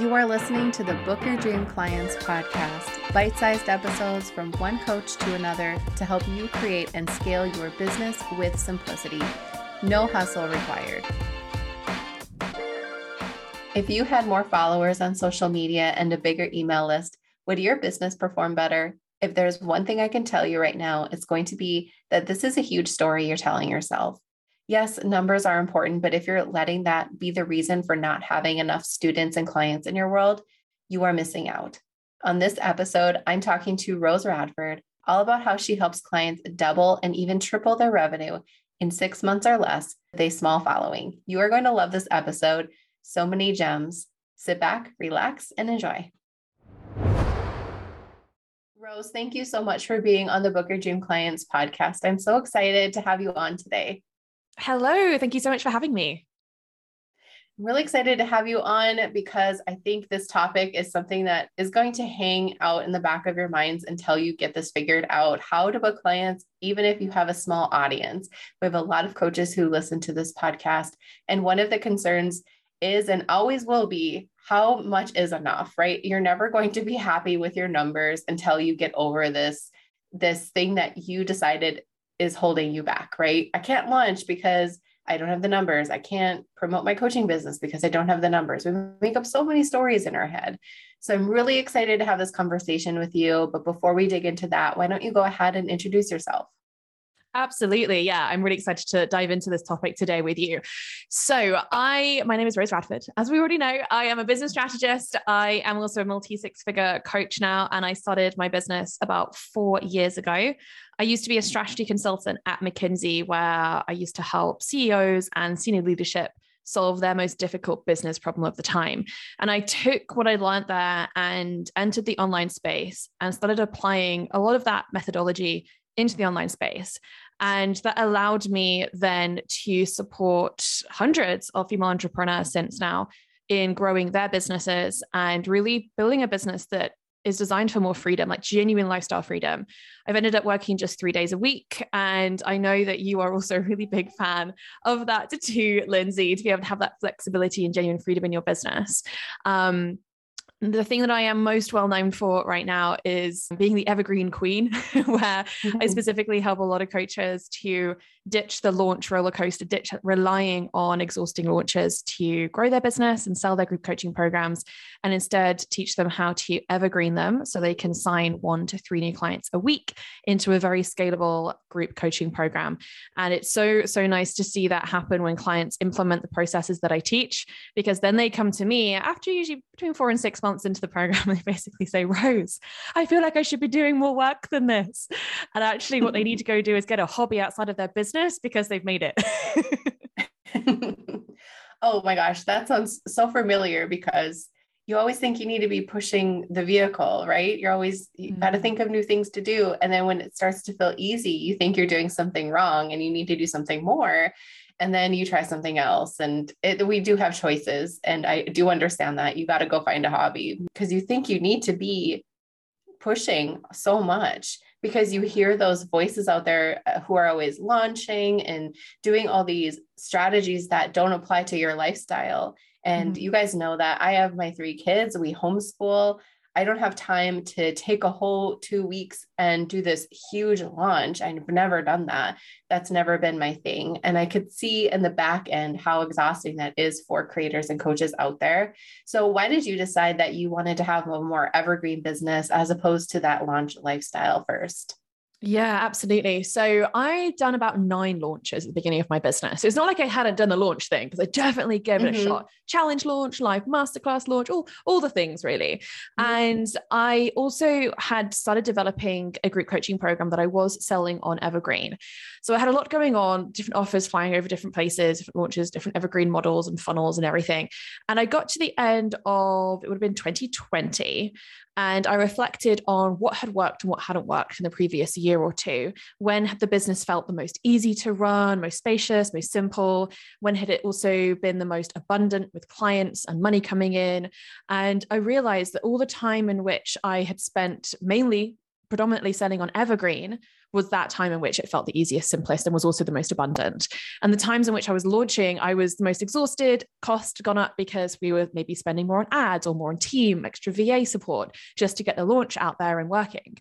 You are listening to the Book Your Dream Clients podcast, bite sized episodes from one coach to another to help you create and scale your business with simplicity. No hustle required. If you had more followers on social media and a bigger email list, would your business perform better? If there's one thing I can tell you right now, it's going to be that this is a huge story you're telling yourself yes, numbers are important, but if you're letting that be the reason for not having enough students and clients in your world, you are missing out. On this episode, I'm talking to Rose Radford all about how she helps clients double and even triple their revenue in six months or less with a small following. You are going to love this episode. So many gems. Sit back, relax, and enjoy. Rose, thank you so much for being on the Book Your Dream Clients podcast. I'm so excited to have you on today. Hello. Thank you so much for having me. I'm really excited to have you on because I think this topic is something that is going to hang out in the back of your minds until you get this figured out how to book clients, even if you have a small audience. We have a lot of coaches who listen to this podcast. And one of the concerns is and always will be how much is enough, right? You're never going to be happy with your numbers until you get over this this thing that you decided is holding you back, right? I can't launch because I don't have the numbers. I can't promote my coaching business because I don't have the numbers. We make up so many stories in our head. So I'm really excited to have this conversation with you. But before we dig into that, why don't you go ahead and introduce yourself? Absolutely. Yeah. I'm really excited to dive into this topic today with you. So, I, my name is Rose Radford. As we already know, I am a business strategist. I am also a multi six figure coach now, and I started my business about four years ago. I used to be a strategy consultant at McKinsey, where I used to help CEOs and senior leadership solve their most difficult business problem of the time. And I took what I learned there and entered the online space and started applying a lot of that methodology into the online space. And that allowed me then to support hundreds of female entrepreneurs since now in growing their businesses and really building a business that is designed for more freedom, like genuine lifestyle freedom. I've ended up working just three days a week. And I know that you are also a really big fan of that too, Lindsay, to be able to have that flexibility and genuine freedom in your business. Um, the thing that I am most well known for right now is being the evergreen queen, where mm-hmm. I specifically help a lot of coaches to ditch the launch roller coaster, ditch relying on exhausting launches to grow their business and sell their group coaching programs, and instead teach them how to evergreen them so they can sign one to three new clients a week into a very scalable group coaching program. And it's so, so nice to see that happen when clients implement the processes that I teach, because then they come to me after usually between four and six months into the program, they basically say, Rose, I feel like I should be doing more work than this. And actually, what they need to go do is get a hobby outside of their business business because they've made it. oh my gosh, that sounds so familiar because you always think you need to be pushing the vehicle, right? You're always you mm-hmm. got to think of new things to do. And then when it starts to feel easy, you think you're doing something wrong and you need to do something more. And then you try something else. And it, we do have choices. And I do understand that you got to go find a hobby because you think you need to be pushing so much because you hear those voices out there uh, who are always launching and doing all these strategies that don't apply to your lifestyle. And mm-hmm. you guys know that I have my three kids, we homeschool. I don't have time to take a whole two weeks and do this huge launch. I've never done that. That's never been my thing. And I could see in the back end how exhausting that is for creators and coaches out there. So, why did you decide that you wanted to have a more evergreen business as opposed to that launch lifestyle first? Yeah, absolutely. So I done about nine launches at the beginning of my business. So it's not like I hadn't done the launch thing because I definitely gave it mm-hmm. a shot. Challenge launch, live masterclass launch, all, all the things really. Mm-hmm. And I also had started developing a group coaching program that I was selling on Evergreen. So I had a lot going on, different offers flying over different places, different launches, different Evergreen models and funnels and everything. And I got to the end of it would have been 2020 and I reflected on what had worked and what hadn't worked in the previous year or two. When had the business felt the most easy to run, most spacious, most simple? When had it also been the most abundant with clients and money coming in? And I realized that all the time in which I had spent mainly predominantly selling on Evergreen was that time in which it felt the easiest, simplest, and was also the most abundant. And the times in which I was launching, I was the most exhausted, cost gone up because we were maybe spending more on ads or more on team, extra VA support just to get the launch out there and working.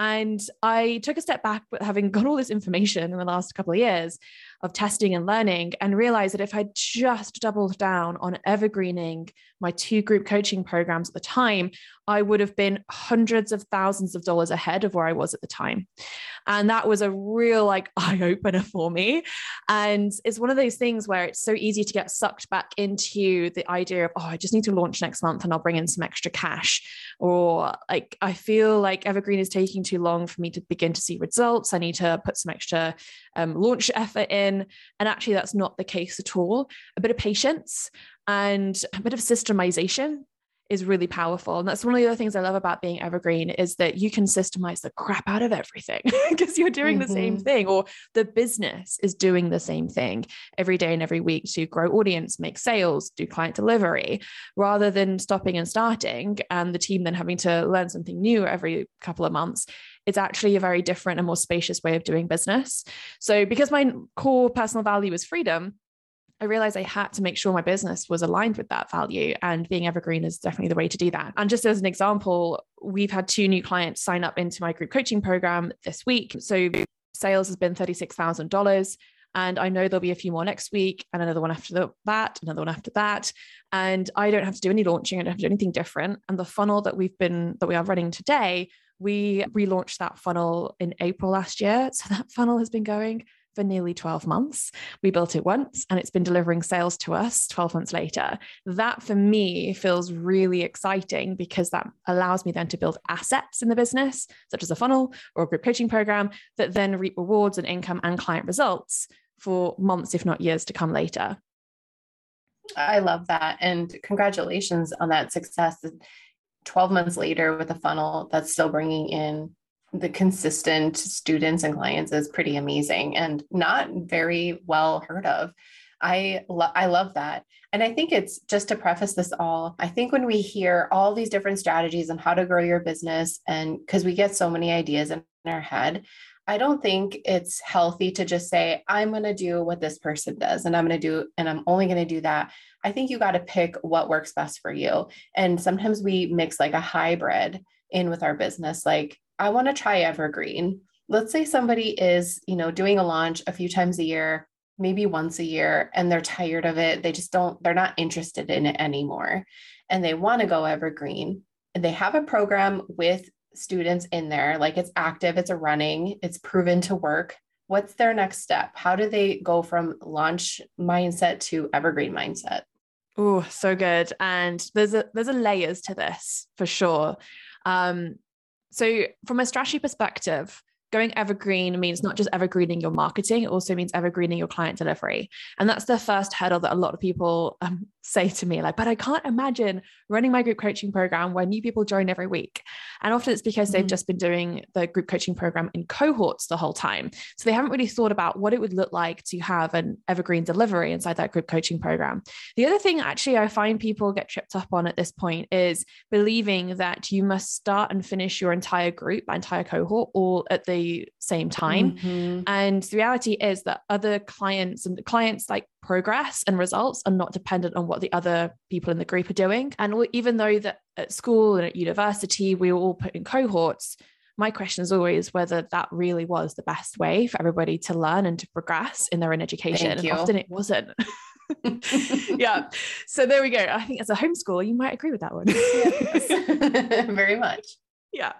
And I took a step back, but having got all this information in the last couple of years of testing and learning, and realized that if I just doubled down on evergreening my two group coaching programs at the time, I would have been hundreds of thousands of dollars ahead of where I was at the time. And that was a real like eye opener for me. And it's one of those things where it's so easy to get sucked back into the idea of, oh, I just need to launch next month and I'll bring in some extra cash. Or like, I feel like Evergreen is taking too long for me to begin to see results. I need to put some extra um, launch effort in. And actually, that's not the case at all. A bit of patience and a bit of systemization is really powerful. And that's one of the other things I love about being evergreen is that you can systemize the crap out of everything because you're doing mm-hmm. the same mm-hmm. thing, or the business is doing the same thing every day and every week to grow audience, make sales, do client delivery, rather than stopping and starting and the team then having to learn something new every couple of months it's actually a very different and more spacious way of doing business. So, because my core personal value is freedom, I realized I had to make sure my business was aligned with that value, and being evergreen is definitely the way to do that. And just as an example, we've had two new clients sign up into my group coaching program this week. So, sales has been $36,000. And I know there'll be a few more next week and another one after that, another one after that. And I don't have to do any launching, I don't have to do anything different. And the funnel that we've been, that we are running today, we relaunched that funnel in April last year. So that funnel has been going for nearly 12 months. We built it once and it's been delivering sales to us 12 months later. That for me feels really exciting because that allows me then to build assets in the business, such as a funnel or a group coaching program that then reap rewards and income and client results for months, if not years to come later. I love that. And congratulations on that success. 12 months later with a funnel that's still bringing in the consistent students and clients is pretty amazing and not very well heard of. I lo- I love that. And I think it's just to preface this all. I think when we hear all these different strategies on how to grow your business and cuz we get so many ideas in our head, I don't think it's healthy to just say I'm going to do what this person does and I'm going to do and I'm only going to do that. I think you got to pick what works best for you. And sometimes we mix like a hybrid in with our business like I want to try evergreen. Let's say somebody is, you know, doing a launch a few times a year, maybe once a year, and they're tired of it. They just don't, they're not interested in it anymore. And they want to go evergreen. And they have a program with students in there, like it's active, it's a running, it's proven to work. What's their next step? How do they go from launch mindset to evergreen mindset? Oh, so good. And there's a there's a layers to this for sure. Um, so, from a strategy perspective, going evergreen means not just evergreening your marketing, it also means evergreening your client delivery. And that's the first hurdle that a lot of people um, say to me, like, but I can't imagine running my group coaching program where new people join every week. And often it's because they've mm-hmm. just been doing the group coaching program in cohorts the whole time. So they haven't really thought about what it would look like to have an evergreen delivery inside that group coaching program. The other thing, actually, I find people get tripped up on at this point is believing that you must start and finish your entire group, entire cohort, all at the same time. Mm-hmm. And the reality is that other clients and clients like progress and results are not dependent on what the other people in the group are doing. And even though that at school and at university, we were all put in cohorts, my question is always whether that really was the best way for everybody to learn and to progress in their own education. And often it wasn't. yeah. So there we go. I think as a homeschooler, you might agree with that one. Very much. Yeah.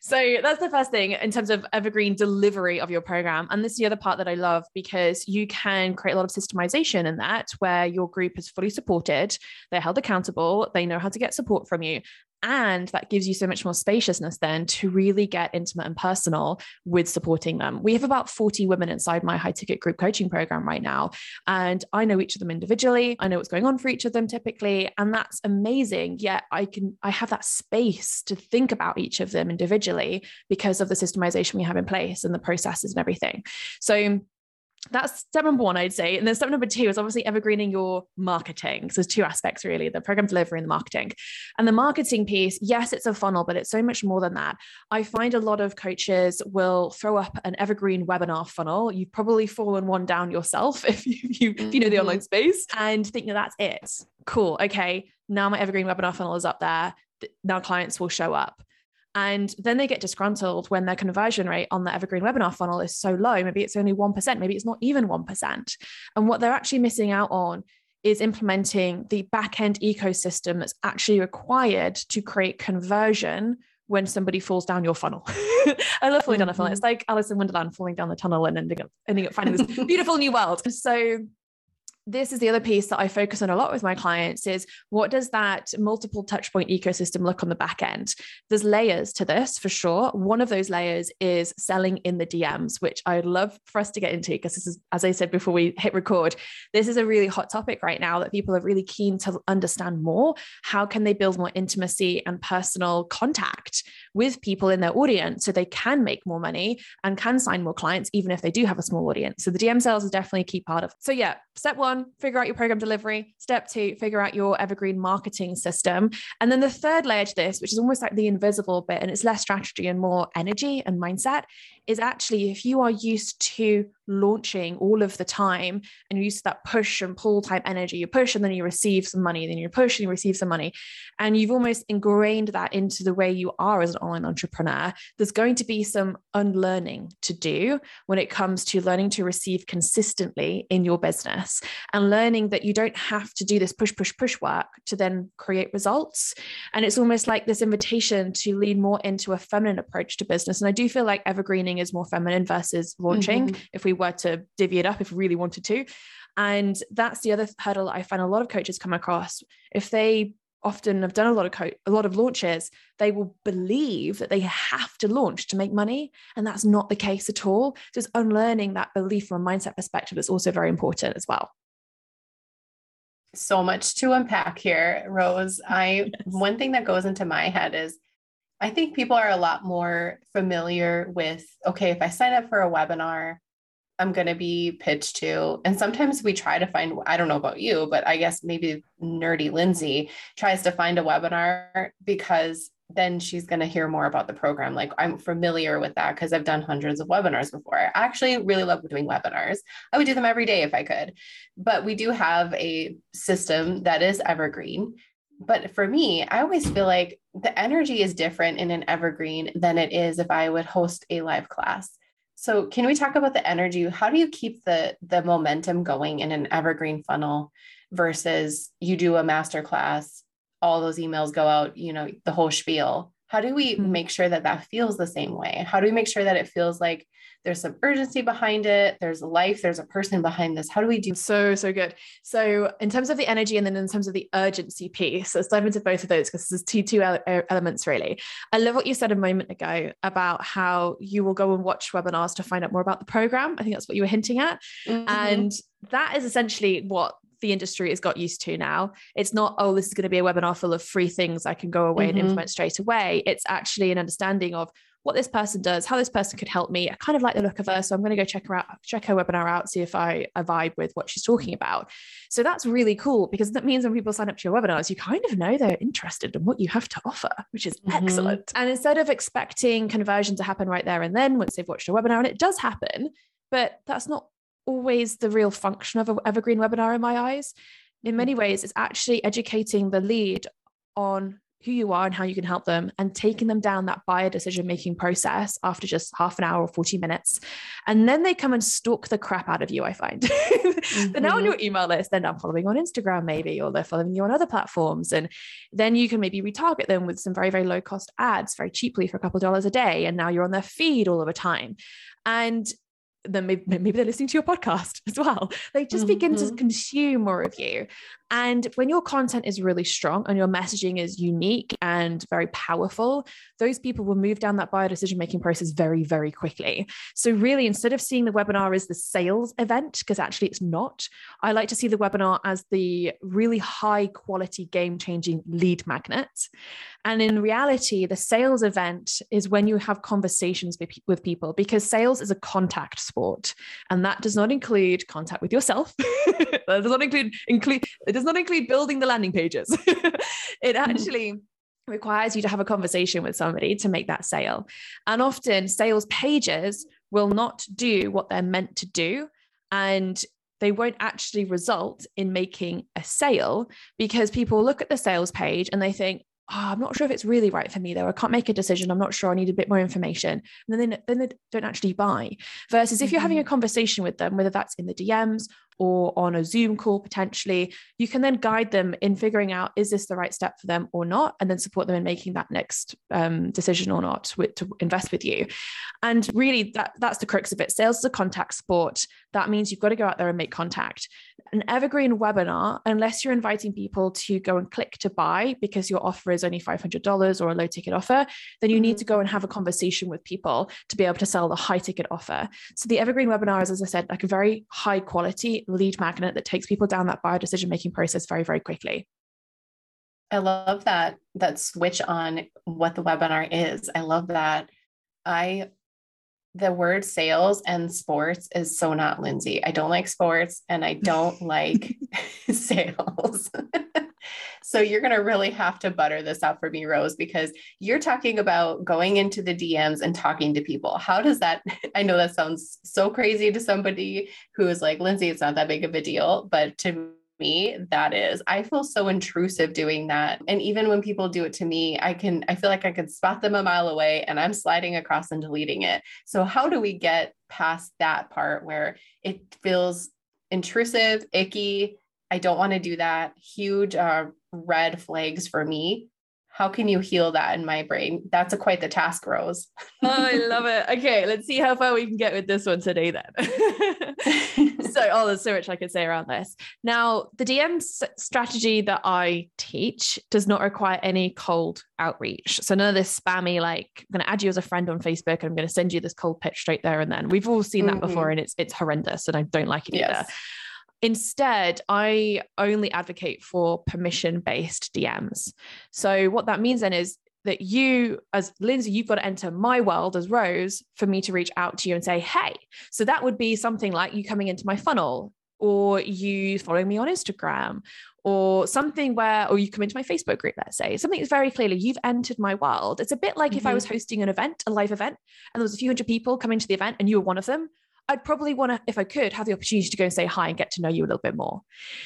So that's the first thing in terms of evergreen delivery of your program. And this is the other part that I love because you can create a lot of systemization in that where your group is fully supported, they're held accountable, they know how to get support from you. And that gives you so much more spaciousness then to really get intimate and personal with supporting them. We have about 40 women inside my high ticket group coaching program right now. And I know each of them individually. I know what's going on for each of them typically. And that's amazing. Yet I can, I have that space to think about each of them individually because of the systemization we have in place and the processes and everything. So that's step number one, I'd say. And then step number two is obviously evergreening your marketing. So there's two aspects really the program delivery and the marketing. And the marketing piece, yes, it's a funnel, but it's so much more than that. I find a lot of coaches will throw up an evergreen webinar funnel. You've probably fallen one down yourself if you, if you, if you know the online mm-hmm. space and think that that's it. Cool. Okay. Now my evergreen webinar funnel is up there. Now clients will show up. And then they get disgruntled when their conversion rate on the evergreen webinar funnel is so low. Maybe it's only 1%, maybe it's not even 1%. And what they're actually missing out on is implementing the back end ecosystem that's actually required to create conversion when somebody falls down your funnel. I love falling down a funnel. It's mm-hmm. like Alice in Wonderland falling down the tunnel and ending up ending up finding this beautiful new world. So this is the other piece that I focus on a lot with my clients is what does that multiple touchpoint ecosystem look on the back end? There's layers to this for sure. One of those layers is selling in the DMs, which I'd love for us to get into because this is, as I said before we hit record, this is a really hot topic right now that people are really keen to understand more. How can they build more intimacy and personal contact with people in their audience so they can make more money and can sign more clients, even if they do have a small audience? So the DM sales is definitely a key part of. It. So yeah, step one one, figure out your program delivery. Step two, figure out your evergreen marketing system. And then the third layer to this, which is almost like the invisible bit, and it's less strategy and more energy and mindset, is actually if you are used to launching all of the time and you're used to that push and pull type energy you push and then you receive some money then you push and you receive some money and you've almost ingrained that into the way you are as an online entrepreneur there's going to be some unlearning to do when it comes to learning to receive consistently in your business and learning that you don't have to do this push push push work to then create results. And it's almost like this invitation to lean more into a feminine approach to business. And i do feel like evergreening is more feminine versus launching mm-hmm. if we were to divvy it up if we really wanted to. And that's the other hurdle I find a lot of coaches come across. If they often have done a lot of co- a lot of launches, they will believe that they have to launch to make money, and that's not the case at all. So it's unlearning that belief from a mindset perspective is also very important as well. So much to unpack here, Rose. I yes. one thing that goes into my head is I think people are a lot more familiar with okay, if I sign up for a webinar, I'm going to be pitched to. And sometimes we try to find, I don't know about you, but I guess maybe nerdy Lindsay tries to find a webinar because then she's going to hear more about the program. Like I'm familiar with that because I've done hundreds of webinars before. I actually really love doing webinars. I would do them every day if I could. But we do have a system that is evergreen. But for me, I always feel like the energy is different in an evergreen than it is if I would host a live class so can we talk about the energy? How do you keep the the momentum going in an evergreen funnel versus you do a master class, all those emails go out, you know, the whole spiel. How do we mm-hmm. make sure that that feels the same way? How do we make sure that it feels like there's some urgency behind it there's life there's a person behind this how do we do so so good so in terms of the energy and then in terms of the urgency piece let's dive into both of those because there's two two elements really i love what you said a moment ago about how you will go and watch webinars to find out more about the program i think that's what you were hinting at mm-hmm. and that is essentially what the industry has got used to now. It's not, oh, this is going to be a webinar full of free things I can go away mm-hmm. and implement straight away. It's actually an understanding of what this person does, how this person could help me. I kind of like the look of her. So I'm going to go check her out, check her webinar out, see if I, I vibe with what she's talking about. So that's really cool because that means when people sign up to your webinars, you kind of know they're interested in what you have to offer, which is mm-hmm. excellent. And instead of expecting conversion to happen right there and then once they've watched a webinar, and it does happen, but that's not always the real function of an evergreen webinar in my eyes. In many mm-hmm. ways, it's actually educating the lead on who you are and how you can help them and taking them down that buyer decision making process after just half an hour or 40 minutes and then they come and stalk the crap out of you i find mm-hmm. they're now on mm-hmm. your email list they're now following on instagram maybe or they're following you on other platforms and then you can maybe retarget them with some very very low cost ads very cheaply for a couple of dollars a day and now you're on their feed all of the time and then maybe, maybe they're listening to your podcast as well. They just mm-hmm. begin to mm-hmm. consume more of you. And when your content is really strong and your messaging is unique and very powerful, those people will move down that buyer decision making process very, very quickly. So, really, instead of seeing the webinar as the sales event, because actually it's not, I like to see the webinar as the really high quality, game changing lead magnet. And in reality, the sales event is when you have conversations with people because sales is a contact sport. And that does not include contact with yourself. that does not include, include does not include building the landing pages. it mm-hmm. actually requires you to have a conversation with somebody to make that sale. And often sales pages will not do what they're meant to do. And they won't actually result in making a sale because people look at the sales page and they think, oh, I'm not sure if it's really right for me though. I can't make a decision. I'm not sure. I need a bit more information. And then they, then they don't actually buy. Versus if you're having a mm-hmm. conversation with them, whether that's in the DMs or on a Zoom call potentially, you can then guide them in figuring out is this the right step for them or not, and then support them in making that next um, decision or not to, to invest with you. And really, that that's the crux of it. Sales is a contact sport. That means you've got to go out there and make contact. An evergreen webinar, unless you're inviting people to go and click to buy because your offer is only $500 or a low ticket offer, then you need to mm-hmm. go and have a conversation with people to be able to sell the high ticket offer. So the evergreen webinar is, as I said, like a very high quality lead magnet that takes people down that buyer decision making process very, very quickly. I love that that switch on what the webinar is. I love that. I the word sales and sports is so not Lindsay. I don't like sports and I don't like sales. so you're going to really have to butter this up for me, Rose, because you're talking about going into the DMs and talking to people. How does that? I know that sounds so crazy to somebody who is like, Lindsay, it's not that big of a deal. But to me that is i feel so intrusive doing that and even when people do it to me i can i feel like i can spot them a mile away and i'm sliding across and deleting it so how do we get past that part where it feels intrusive icky i don't want to do that huge uh, red flags for me how can you heal that in my brain? That's a quite the task, Rose. oh, I love it. Okay, let's see how far we can get with this one today then. so, oh, there's so much I could say around this. Now, the DM strategy that I teach does not require any cold outreach. So none of this spammy, like I'm going to add you as a friend on Facebook and I'm going to send you this cold pitch straight there and then. We've all seen that mm-hmm. before and it's it's horrendous and I don't like it yes. either. Instead, I only advocate for permission based DMs. So, what that means then is that you, as Lindsay, you've got to enter my world as Rose for me to reach out to you and say, hey. So, that would be something like you coming into my funnel or you following me on Instagram or something where, or you come into my Facebook group, let's say, something that's very clearly you've entered my world. It's a bit like mm-hmm. if I was mm-hmm. hosting an event, a live event, and there was a few hundred people coming to the event and you were one of them. I'd probably want to, if I could, have the opportunity to go and say hi and get to know you a little bit more.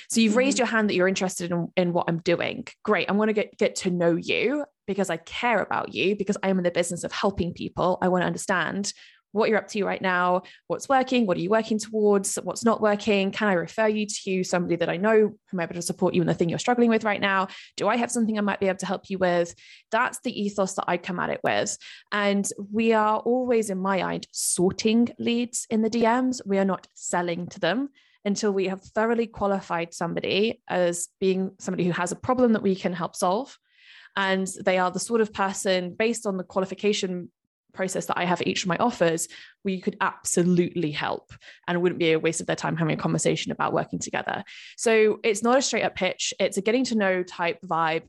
So you've mm-hmm. raised your hand that you're interested in, in what I'm doing. Great. I want to get, get to know you because I care about you, because I am in the business of helping people. I want to understand what you're up to right now, what's working, what are you working towards, what's not working. Can I refer you to somebody that I know who might be able to support you in the thing you're struggling with right now? Do I have something I might be able to help you with? That's the ethos that I come at it with. And we are always, in my mind, sorting leads in the DMs. We are not selling to them until we have thoroughly qualified somebody as being somebody who has a problem that we can help solve and they are the sort of person based on the qualification process that I have each of my offers where you could absolutely help and it wouldn't be a waste of their time having a conversation about working together. So it's not a straight up pitch, it's a getting to know type vibe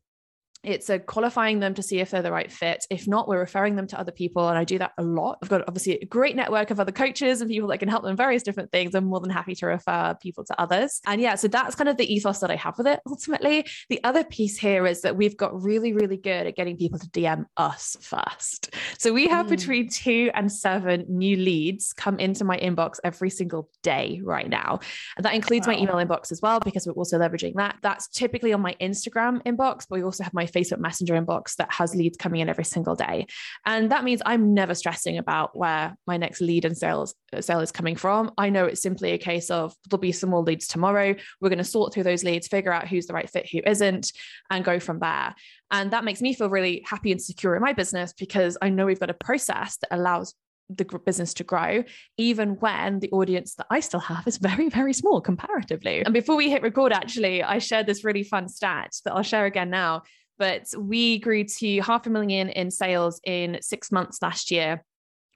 it's a qualifying them to see if they're the right fit. If not, we're referring them to other people. And I do that a lot. I've got obviously a great network of other coaches and people that can help them various different things. I'm more than happy to refer people to others. And yeah, so that's kind of the ethos that I have with it ultimately. The other piece here is that we've got really, really good at getting people to DM us first. So we have mm. between two and seven new leads come into my inbox every single day right now. And that includes wow. my email inbox as well, because we're also leveraging that. That's typically on my Instagram inbox, but we also have my Facebook Messenger inbox that has leads coming in every single day. And that means I'm never stressing about where my next lead and sales uh, sale is coming from. I know it's simply a case of there'll be some more leads tomorrow. We're going to sort through those leads, figure out who's the right fit, who isn't, and go from there. And that makes me feel really happy and secure in my business because I know we've got a process that allows the business to grow, even when the audience that I still have is very, very small comparatively. And before we hit record, actually, I shared this really fun stat that I'll share again now. But we grew to half a million in sales in six months last year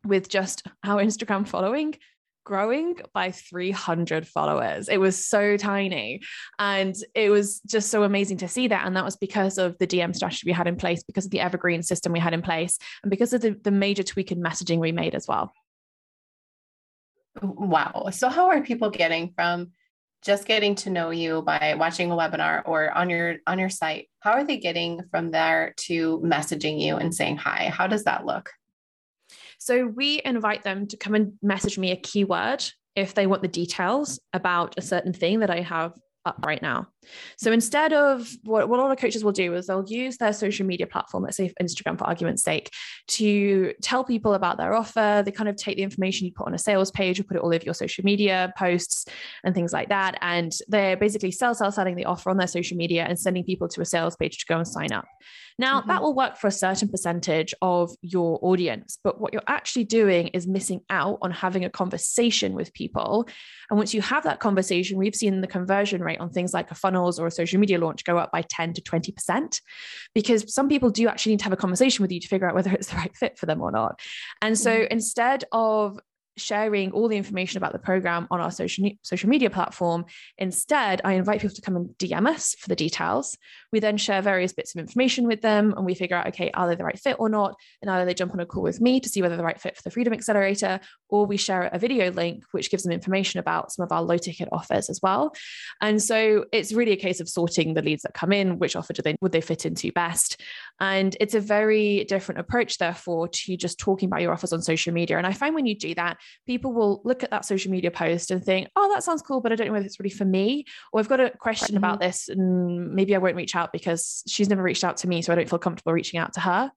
with just our Instagram following growing by 300 followers. It was so tiny. And it was just so amazing to see that. And that was because of the DM strategy we had in place, because of the evergreen system we had in place, and because of the, the major tweak in messaging we made as well. Wow. So, how are people getting from just getting to know you by watching a webinar or on your on your site how are they getting from there to messaging you and saying hi how does that look so we invite them to come and message me a keyword if they want the details about a certain thing that I have up right now. So instead of what, what a lot of coaches will do is they'll use their social media platform, let's say Instagram for argument's sake, to tell people about their offer. They kind of take the information you put on a sales page or put it all over your social media posts and things like that. And they're basically sell, sell, selling the offer on their social media and sending people to a sales page to go and sign up. Now, mm-hmm. that will work for a certain percentage of your audience, but what you're actually doing is missing out on having a conversation with people. And once you have that conversation, we've seen the conversion rate on things like a funnels or a social media launch go up by 10 to 20%, because some people do actually need to have a conversation with you to figure out whether it's the right fit for them or not. And so mm-hmm. instead of sharing all the information about the program on our social, social media platform. Instead, I invite people to come and DM us for the details. We then share various bits of information with them and we figure out, okay, are they the right fit or not? And either they jump on a call with me to see whether they're the right fit for the Freedom Accelerator, or we share a video link which gives them information about some of our low ticket offers as well. And so it's really a case of sorting the leads that come in, which offer do they would they fit into best? And it's a very different approach, therefore, to just talking about your offers on social media. And I find when you do that, people will look at that social media post and think, oh, that sounds cool, but I don't know whether it's really for me. Or I've got a question mm-hmm. about this and maybe I won't reach out because she's never reached out to me. So I don't feel comfortable reaching out to her.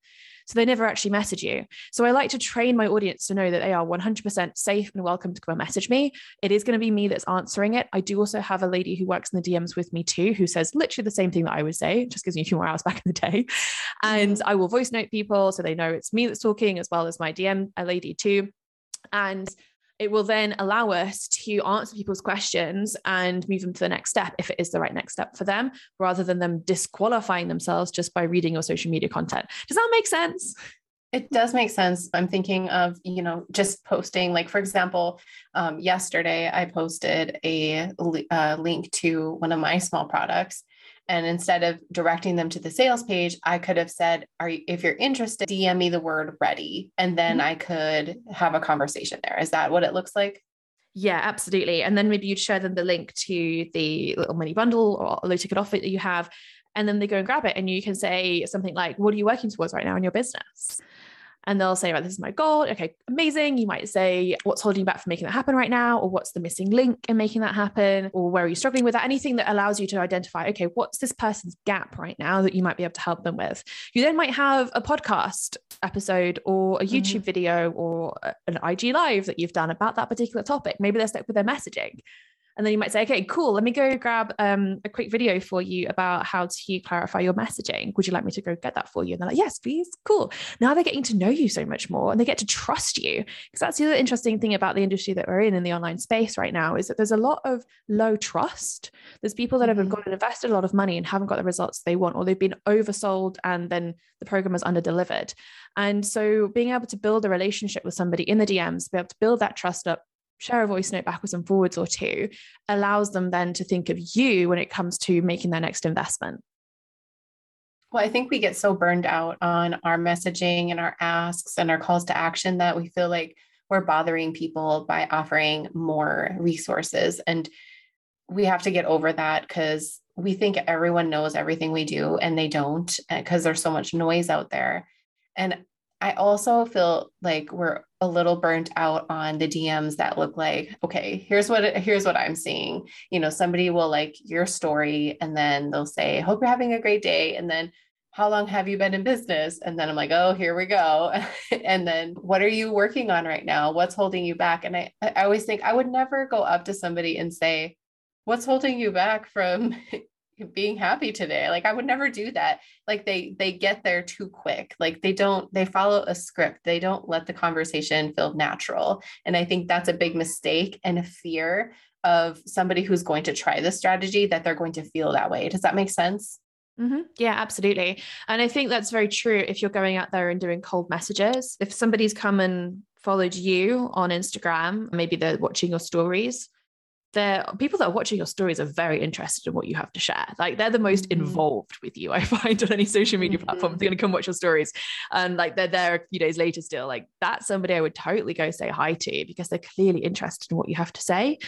So they never actually message you. So I like to train my audience to know that they are 100% safe and welcome to come and message me. It is going to be me that's answering it. I do also have a lady who works in the DMs with me too, who says literally the same thing that I would say, just gives me a few more hours back in the day. And. I will voice note people so they know it's me that's talking as well as my DM, a lady too. And it will then allow us to answer people's questions and move them to the next step if it is the right next step for them, rather than them disqualifying themselves just by reading your social media content. Does that make sense? It does make sense. I'm thinking of, you know, just posting, like, for example, um, yesterday I posted a, uh, link to one of my small products and instead of directing them to the sales page, I could have said, "Are you, if you're interested, DM me the word ready," and then mm-hmm. I could have a conversation there. Is that what it looks like? Yeah, absolutely. And then maybe you'd share them the link to the little mini bundle or a low ticket offer that you have, and then they go and grab it, and you can say something like, "What are you working towards right now in your business?" And they'll say, right, this is my goal. Okay, amazing. You might say, what's holding you back from making that happen right now? Or what's the missing link in making that happen? Or where are you struggling with that? Anything that allows you to identify, okay, what's this person's gap right now that you might be able to help them with? You then might have a podcast episode or a YouTube mm-hmm. video or an IG live that you've done about that particular topic. Maybe they're stuck with their messaging. And then you might say, okay, cool, let me go grab um, a quick video for you about how to clarify your messaging. Would you like me to go get that for you? And they're like, yes, please. Cool. Now they're getting to know you so much more and they get to trust you. Because that's the other interesting thing about the industry that we're in, in the online space right now, is that there's a lot of low trust. There's people that have mm-hmm. gone and invested a lot of money and haven't got the results they want, or they've been oversold and then the program is underdelivered. And so being able to build a relationship with somebody in the DMs, be able to build that trust up, share a voice note backwards and forwards or two allows them then to think of you when it comes to making their next investment. Well, I think we get so burned out on our messaging and our asks and our calls to action that we feel like we're bothering people by offering more resources. And we have to get over that because we think everyone knows everything we do and they don't because there's so much noise out there. And I also feel like we're a little burnt out on the DMs that look like, okay, here's what here's what I'm seeing. You know, somebody will like your story and then they'll say, "Hope you're having a great day." And then how long have you been in business? And then I'm like, oh, here we go. and then what are you working on right now? What's holding you back? And I, I always think I would never go up to somebody and say, what's holding you back from being happy today. Like i would never do that. Like they they get there too quick. Like they don't they follow a script. They don't let the conversation feel natural. And i think that's a big mistake and a fear of somebody who's going to try this strategy that they're going to feel that way. Does that make sense? Mm-hmm. Yeah, absolutely. And I think that's very true if you're going out there and doing cold messages. If somebody's come and followed you on Instagram, maybe they're watching your stories, they're people that are watching your stories are very interested in what you have to share. Like they're the most mm-hmm. involved with you, I find, on any social media mm-hmm. platform. They're going to come watch your stories. And like they're there a few days later still. Like that's somebody I would totally go say hi to because they're clearly interested in what you have to say.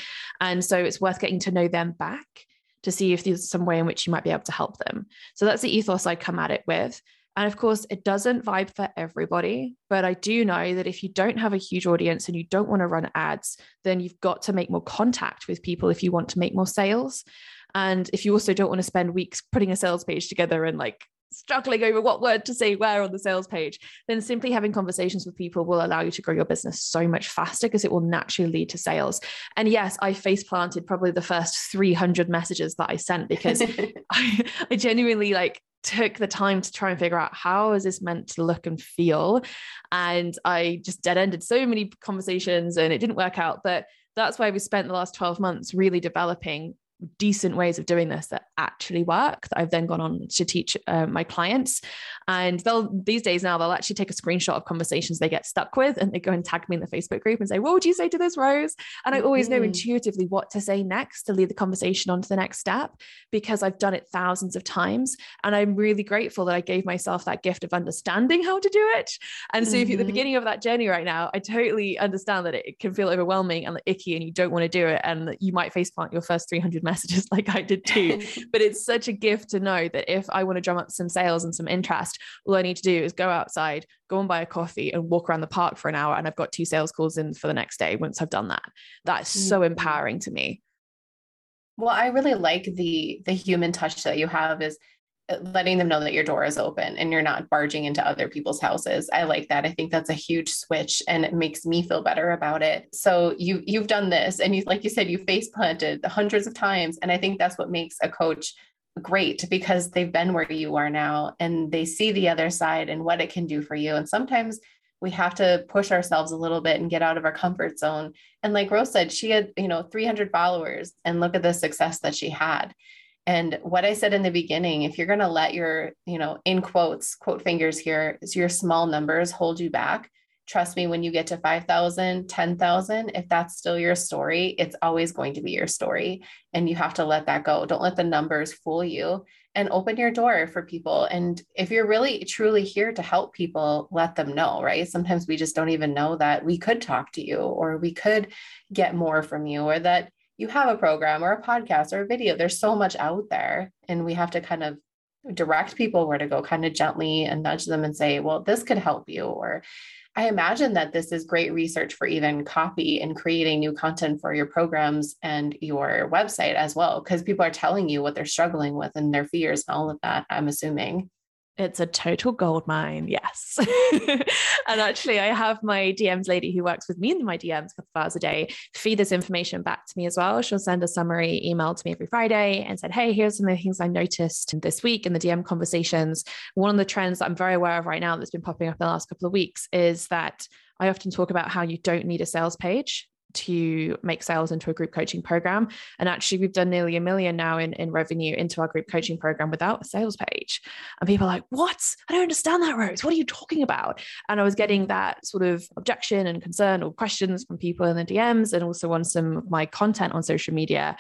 And so it's worth getting to know them back to see if there's some way in which you might be able to help them. So that's the ethos I come at it with. And of course, it doesn't vibe for everybody, but I do know that if you don't have a huge audience and you don't want to run ads, then you've got to make more contact with people if you want to make more sales. And if you also don't want to spend weeks putting a sales page together and like struggling over what word to say where on the sales page, then simply having conversations with people will allow you to grow your business so much faster because it will naturally lead to sales. And yes, I face planted probably the first 300 messages that I sent because I, I genuinely like took the time to try and figure out how is this meant to look and feel and i just dead ended so many conversations and it didn't work out but that's why we spent the last 12 months really developing decent ways of doing this that actually work that I've then gone on to teach uh, my clients. And they'll these days now they'll actually take a screenshot of conversations they get stuck with and they go and tag me in the Facebook group and say, "What would you say to this, Rose?" And I always know mm-hmm. intuitively what to say next to lead the conversation on to the next step because I've done it thousands of times and I'm really grateful that I gave myself that gift of understanding how to do it. And so mm-hmm. if you're at the mm-hmm. beginning of that journey right now, I totally understand that it can feel overwhelming and icky and you don't want to do it and you might face plant your first 300 messages like I did too. but it's such a gift to know that if I want to drum up some sales and some interest, all I need to do is go outside, go and buy a coffee and walk around the park for an hour. And I've got two sales calls in for the next day once I've done that. That's mm-hmm. so empowering to me. Well, I really like the the human touch that you have is letting them know that your door is open and you're not barging into other people's houses. I like that. I think that's a huge switch and it makes me feel better about it. So you you've done this and you like you said you face planted hundreds of times and I think that's what makes a coach great because they've been where you are now and they see the other side and what it can do for you and sometimes we have to push ourselves a little bit and get out of our comfort zone and like rose said she had you know 300 followers and look at the success that she had and what I said in the beginning, if you're going to let your, you know, in quotes, quote fingers here, is your small numbers hold you back. Trust me, when you get to 5,000, 10,000, if that's still your story, it's always going to be your story. And you have to let that go. Don't let the numbers fool you and open your door for people. And if you're really truly here to help people, let them know, right? Sometimes we just don't even know that we could talk to you or we could get more from you or that you have a program or a podcast or a video. There's so much out there, and we have to kind of direct people where to go, kind of gently and nudge them and say, well, this could help you. Or I imagine that this is great research for even copy and creating new content for your programs and your website as well, because people are telling you what they're struggling with and their fears and all of that, I'm assuming. It's a total gold mine, yes. and actually, I have my DMs lady who works with me in my DMs a couple of hours a day feed this information back to me as well. She'll send a summary email to me every Friday and said, Hey, here's some of the things I noticed this week in the DM conversations. One of the trends that I'm very aware of right now that's been popping up in the last couple of weeks is that I often talk about how you don't need a sales page to make sales into a group coaching program. And actually, we've done nearly a million now in, in revenue into our group coaching program without a sales page. And people are like, What? I don't understand that, Rose. What are you talking about? And I was getting that sort of objection and concern or questions from people in the DMs and also on some of my content on social media.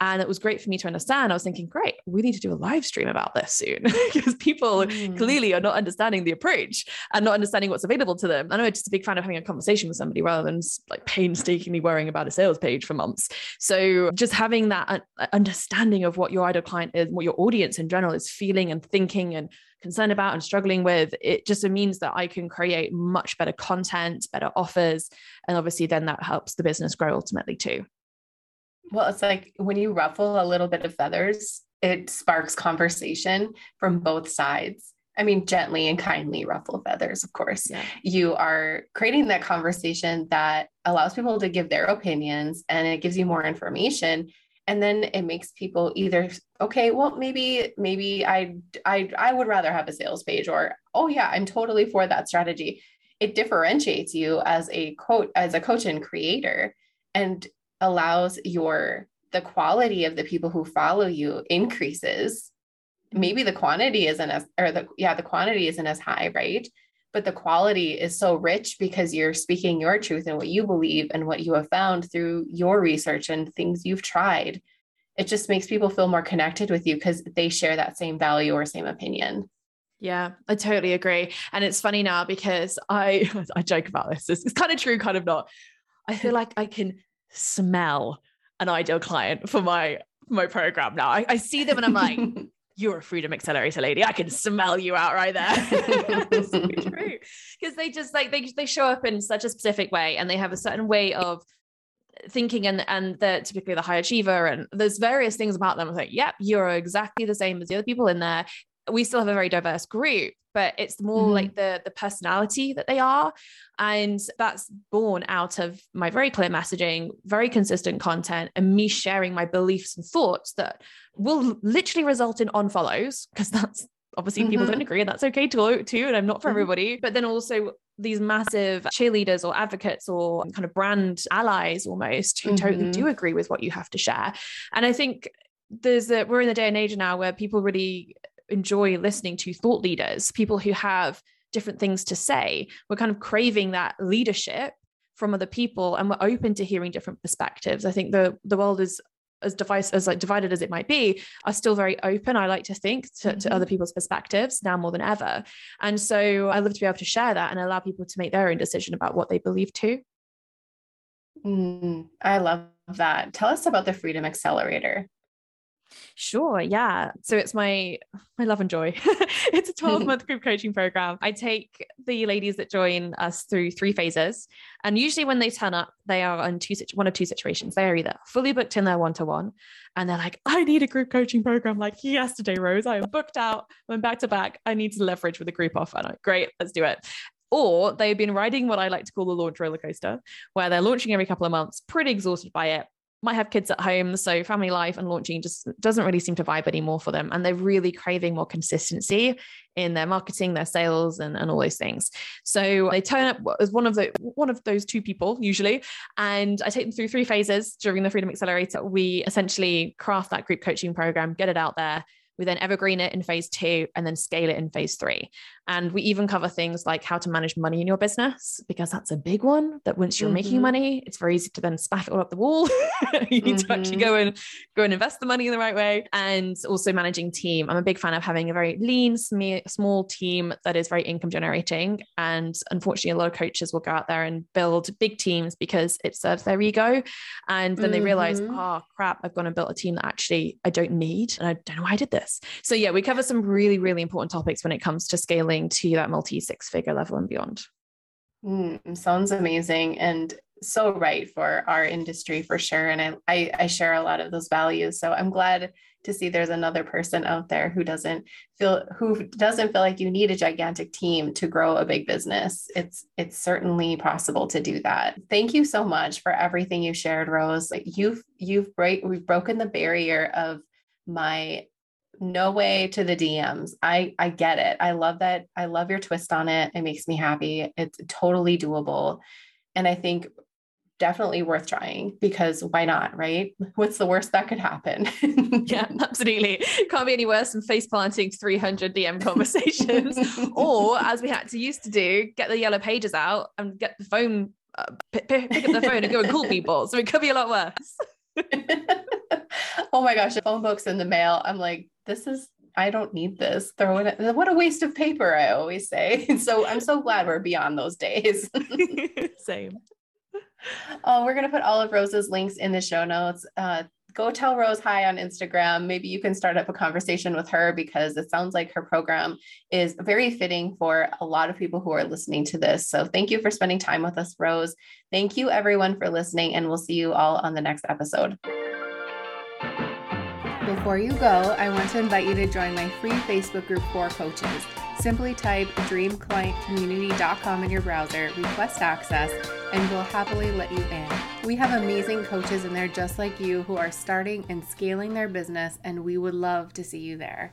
And it was great for me to understand. I was thinking, great, we need to do a live stream about this soon because people mm. clearly are not understanding the approach and not understanding what's available to them. I know I'm just a big fan of having a conversation with somebody rather than like painstakingly worrying about a sales page for months. So just having that understanding of what your ideal client is, what your audience in general is feeling and thinking and concerned about and struggling with, it just means that I can create much better content, better offers. And obviously, then that helps the business grow ultimately too. Well, it's like when you ruffle a little bit of feathers, it sparks conversation from both sides. I mean, gently and kindly ruffle feathers, of course. Yeah. You are creating that conversation that allows people to give their opinions and it gives you more information. and then it makes people either okay well maybe maybe i i i would rather have a sales page or oh yeah i'm totally for that strategy it differentiates you as a coach as a coach and creator and allows your the quality of the people who follow you increases maybe the quantity isn't as or the yeah the quantity isn't as high right but the quality is so rich because you're speaking your truth and what you believe and what you have found through your research and things you've tried it just makes people feel more connected with you because they share that same value or same opinion yeah, I totally agree. And it's funny now because I I joke about this. It's, it's kind of true, kind of not. I feel like I can smell an ideal client for my my program now. I, I see them and I'm like, you're a freedom accelerator lady. I can smell you out right there. it's so true. Because they just like they they show up in such a specific way and they have a certain way of thinking and and they're typically the high achiever and there's various things about them. I was like, yep, you're exactly the same as the other people in there we still have a very diverse group but it's more mm-hmm. like the the personality that they are and that's born out of my very clear messaging very consistent content and me sharing my beliefs and thoughts that will literally result in unfollows because that's obviously mm-hmm. people don't agree and that's okay too, too and i'm not for mm-hmm. everybody but then also these massive cheerleaders or advocates or kind of brand allies almost who totally do mm-hmm. agree with what you have to share and i think there's a we're in the day and age now where people really enjoy listening to thought leaders, people who have different things to say. We're kind of craving that leadership from other people and we're open to hearing different perspectives. I think the the world is as device as like divided as it might be are still very open i like to think to, mm-hmm. to, other people's perspectives now more than ever and so i love to be able to share that and allow people to make their own decision about what they believe too mm, i love that tell us about the freedom accelerator Sure, yeah. So it's my my love and joy. it's a 12 month group coaching program. I take the ladies that join us through three phases, and usually when they turn up, they are in two one of two situations. They are either fully booked in their one to one, and they're like, "I need a group coaching program like yesterday, Rose. I am booked out. I'm back to back. I need to leverage with a group offer." Like, Great, let's do it or they've been riding what I like to call the launch roller coaster, where they're launching every couple of months, pretty exhausted by it, might have kids at home. So family life and launching just doesn't really seem to vibe anymore for them. And they're really craving more consistency in their marketing, their sales, and, and all those things. So they turn up as one of the one of those two people usually. And I take them through three phases during the Freedom Accelerator. We essentially craft that group coaching program, get it out there we then evergreen it in phase two and then scale it in phase three. And we even cover things like how to manage money in your business, because that's a big one that once you're mm-hmm. making money, it's very easy to then spaff it all up the wall. you need mm-hmm. to actually go and go and invest the money in the right way. And also managing team. I'm a big fan of having a very lean, small team that is very income generating. And unfortunately, a lot of coaches will go out there and build big teams because it serves their ego. And then mm-hmm. they realize, oh crap, I've gone and built a team that actually I don't need. And I don't know why I did this. So, yeah, we cover some really, really important topics when it comes to scaling to that multi six figure level and beyond. Mm, sounds amazing. And so right for our industry for sure. And I, I, I share a lot of those values. So I'm glad to see there's another person out there who doesn't feel who doesn't feel like you need a gigantic team to grow a big business it's it's certainly possible to do that thank you so much for everything you shared rose you've you've break we've broken the barrier of my no way to the DMs. I I get it. I love that. I love your twist on it. It makes me happy. It's totally doable. And I think definitely worth trying because why not, right? What's the worst that could happen? yeah, absolutely. Can't be any worse than face planting 300 DM conversations. or as we had to used to do, get the yellow pages out and get the phone, uh, pick, pick up the phone and go and call people. So it could be a lot worse. oh my gosh, phone books in the mail. I'm like, this is I don't need this. Throw it. What a waste of paper, I always say. So I'm so glad we're beyond those days. Same. Oh, we're going to put all of Rose's links in the show notes. Uh, go tell Rose hi on Instagram. Maybe you can start up a conversation with her because it sounds like her program is very fitting for a lot of people who are listening to this. So thank you for spending time with us, Rose. Thank you, everyone, for listening, and we'll see you all on the next episode. Before you go, I want to invite you to join my free Facebook group for coaches. Simply type dreamclientcommunity.com in your browser, request access, and we'll happily let you in. We have amazing coaches in there just like you who are starting and scaling their business, and we would love to see you there.